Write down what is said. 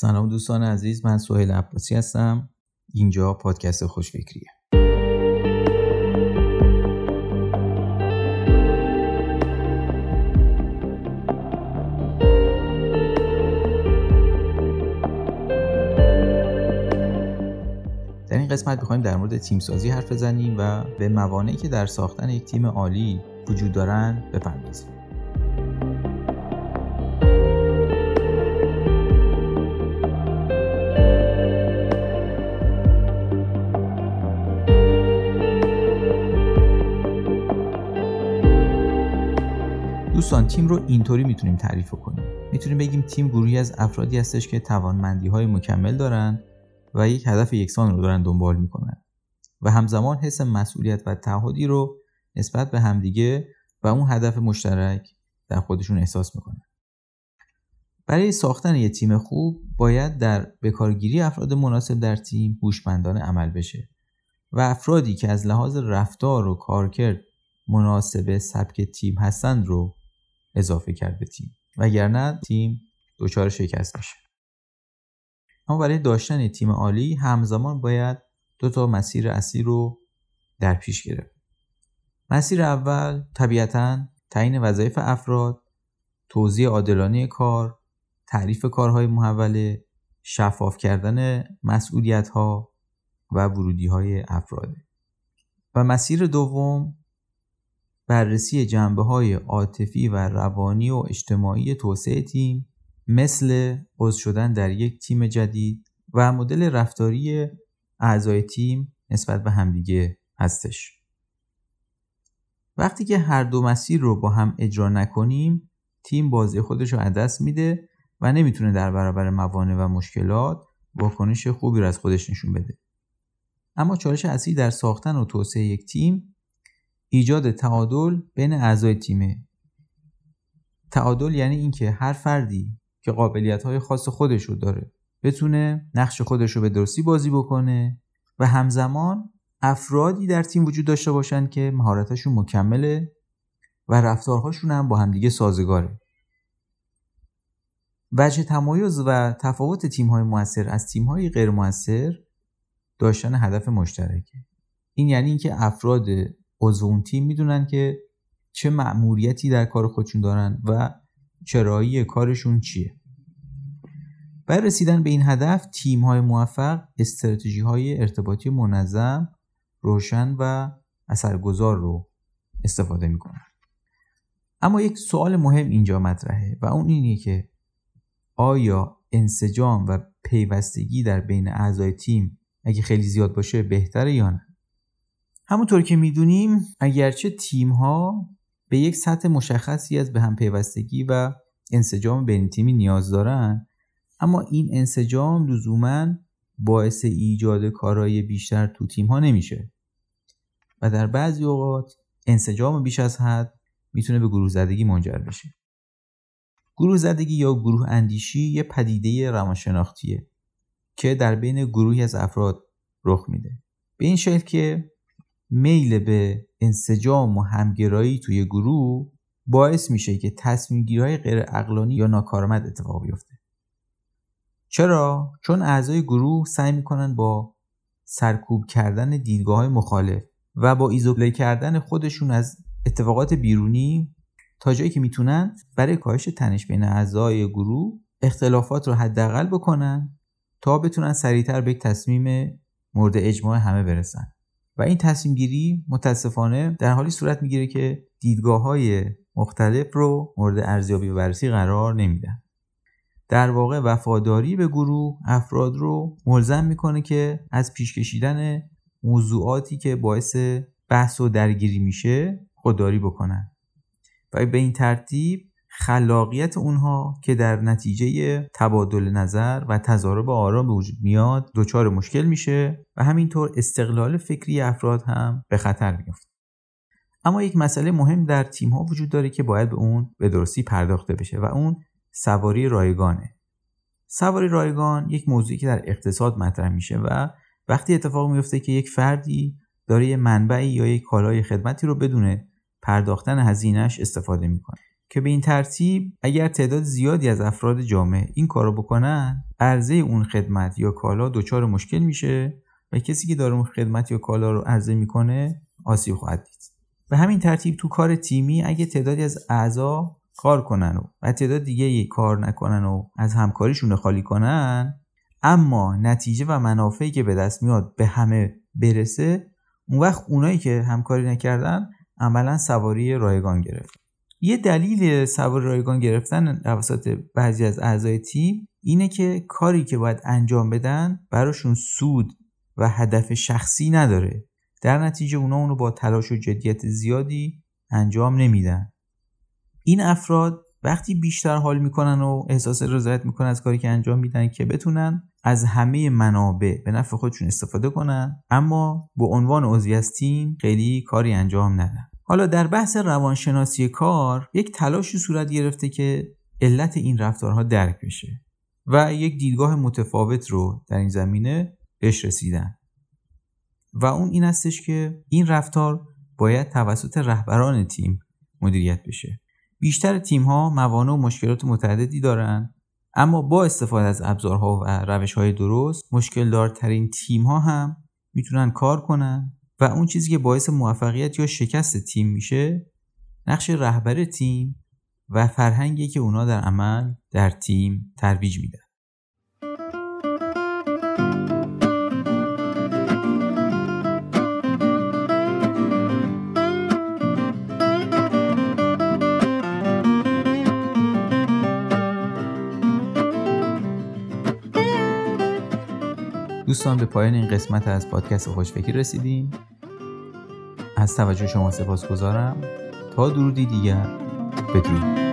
سلام دوستان عزیز من سهیل عباسی هستم. اینجا پادکست خوشفکریه. در این قسمت می‌خوایم در مورد تیم سازی حرف بزنیم و به موانعی که در ساختن یک تیم عالی وجود دارن بپردازیم. دوستان تیم رو اینطوری می‌تونیم تعریف کنیم. می‌تونیم بگیم تیم گروهی از افرادی هستش که توانمندی های مکمل دارن و یک هدف یکسان رو دارن دنبال می‌کنن و همزمان حس مسئولیت و تعهدی رو نسبت به همدیگه و اون هدف مشترک در خودشون احساس می‌کنن. برای ساختن یه تیم خوب باید در بکارگیری افراد مناسب در تیم هوشمندانه عمل بشه و افرادی که از لحاظ رفتار و کارکرد مناسب سبک تیم هستند رو اضافه کرد به تیم. وگرنه تیم دچار شکست میشه. اما برای داشتن تیم عالی همزمان باید دو تا مسیر اصلی رو در پیش گرفت. مسیر اول طبیعتا تعیین وظایف افراد توضیح عادلانه کار تعریف کارهای محوله شفاف کردن مسئولیت ها و ورودی های افراد. و مسیر دوم بررسی جنبه های عاطفی و روانی و اجتماعی توسعه تیم مثل عضو شدن در یک تیم جدید و مدل رفتاری اعضای تیم نسبت به همدیگه هستش. وقتی که هر دو مسیر رو با هم اجرا نکنیم تیم بازی خودش رو دست میده و نمی‌تونه در برابر موانع و مشکلات واکنش خوبی رو از خودش نشون بده. اما چالش اصلی در ساختن و توسعه یک تیم ایجاد تعادل بین اعضای تیمه تعادل یعنی اینکه هر فردی که قابلیت های خاص خودش رو داره بتونه نقش خودش رو به درستی بازی بکنه و همزمان افرادی در تیم وجود داشته باشن که مهارتشون مکمله و رفتارهاشون هم با همدیگه سازگاره. وجه تمایز و تفاوت تیم های موثر از تیم های غیر موثر داشتن هدف مشترکه. این یعنی اینکه افراد عضو اون تیم می‌دونن که چه مأموریتی در کار خودشون دارن و چرایی کارشون چیه. برای رسیدن به این هدف تیم های موفق استراتژی های ارتباطی منظم روشن و اثرگذار رو استفاده می‌کنن. اما یک سوال مهم اینجا مطرحه و اون اینه که آیا انسجام و پیوستگی در بین اعضای تیم اگه خیلی زیاد باشه بهتره یا نه؟ همونطور که می‌دونیم اگرچه تیم ها به یک سطح مشخصی از به هم پیوستگی و انسجام بین تیمی نیاز دارن اما این انسجام لزوما باعث ایجاد کارهای بیشتر تو تیم ها نمیشه. و در بعضی اوقات انسجام بیش از حد می‌تونه به گروه زدگی منجر بشه. گروه زدگی یا گروه اندیشی یه پدیده روانشناختیه که در بین گروهی از افراد رخ میده. به این شکل که میل به انسجام و همگرایی توی گروه باعث میشه که تصمیم گیرهای غیر اقلانی یا ناکارآمد اتفاق بیفته. چرا؟ چون اعضای گروه سعی می‌کنن با سرکوب کردن دیدگاه های مخالف و با ایزوله کردن خودشون از اتفاقات بیرونی تا جایی که می‌تونن برای کاهش تنش بین اعضای گروه اختلافات رو حداقل بکنن تا بتونن سریعتر به تصمیم مورد اجماع همه برسن. و این تصمیم گیری متاسفانه در حالی صورت می‌گیره که دیدگاه های مختلف رو مورد ارزیابی و بررسی قرار نمیدن. در واقع وفاداری به گروه افراد رو ملزم می‌کنه که از پیش کشیدن موضوعاتی که باعث بحث و درگیری میشه خودداری بکنن. و به این ترتیب خلاقیت اونها که در نتیجه تبادل نظر و تضارب آرام به وجود میاد دچار مشکل میشه و همینطور استقلال فکری افراد هم به خطر میفته اما یک مسئله مهم در تیم ها وجود داره که باید به اون به درستی پرداخته بشه و اون سواری رایگانه. سواری رایگان یک موضوعی که در اقتصاد مطرح میشه و وقتی اتفاق میفته که یک فردی داره یه منبعی یا یک کالای خدمتی رو بدون پرداختن هزینهش استفاده می‌کنه. که به این ترتیب اگر تعداد زیادی از افراد جامعه این کارو بکنن عرضه اون خدمت یا کالا دچار مشکل میشه و کسی که داره اون خدمت یا کالا رو عرضه می‌کنه آسیب خواهد دید. به همین ترتیب تو کار تیمی اگه تعدادی از اعضا کار کنن و, تعداد دیگه کار نکنن و از همکاریشون خالی کنن اما نتیجه و منافعی که به دست میاد به همه برسه اون وقت اونایی که همکاری نکردن عملا سواری رایگان گرفت یه دلیل سواری رایگان گرفتن توسط بعضی از اعضای تیم اینه که کاری که باید انجام بدن براشون سود و هدف شخصی نداره. در نتیجه اونا اونو با تلاش و جدیت زیادی انجام نمیدن. این افراد وقتی بیشتر حال می‌کنن و احساس رضایت می‌کنن از کاری که انجام میدن که بتونن از همه منابع به نفع خودشون استفاده کنن اما به عنوان عضوی از تیم خیلی کاری انجام ندن. حالا در بحث روانشناسی کار یک تلاشی صورت گرفته که علت این رفتارها درک بشه و یک دیدگاه متفاوت رو در این زمینه بهش رسیدن. و اون این هستش که این رفتار باید توسط رهبران تیم مدیریت بشه. بیشتر تیم ها موانع و مشکلات متعددی دارن اما با استفاده از ابزارها و روش های درست مشکل دارترین تیم ها هم می‌تونن کار کنن و اون چیزی که باعث موفقیت یا شکست تیم میشه نقش رهبر تیم و فرهنگی که اونا در عمل در تیم ترویج میدن. دوستان به پایان این قسمت از پادکست خوشفکری رسیدیم. از توجه شما سپاس گذارم تا درودی دیگر بدرود.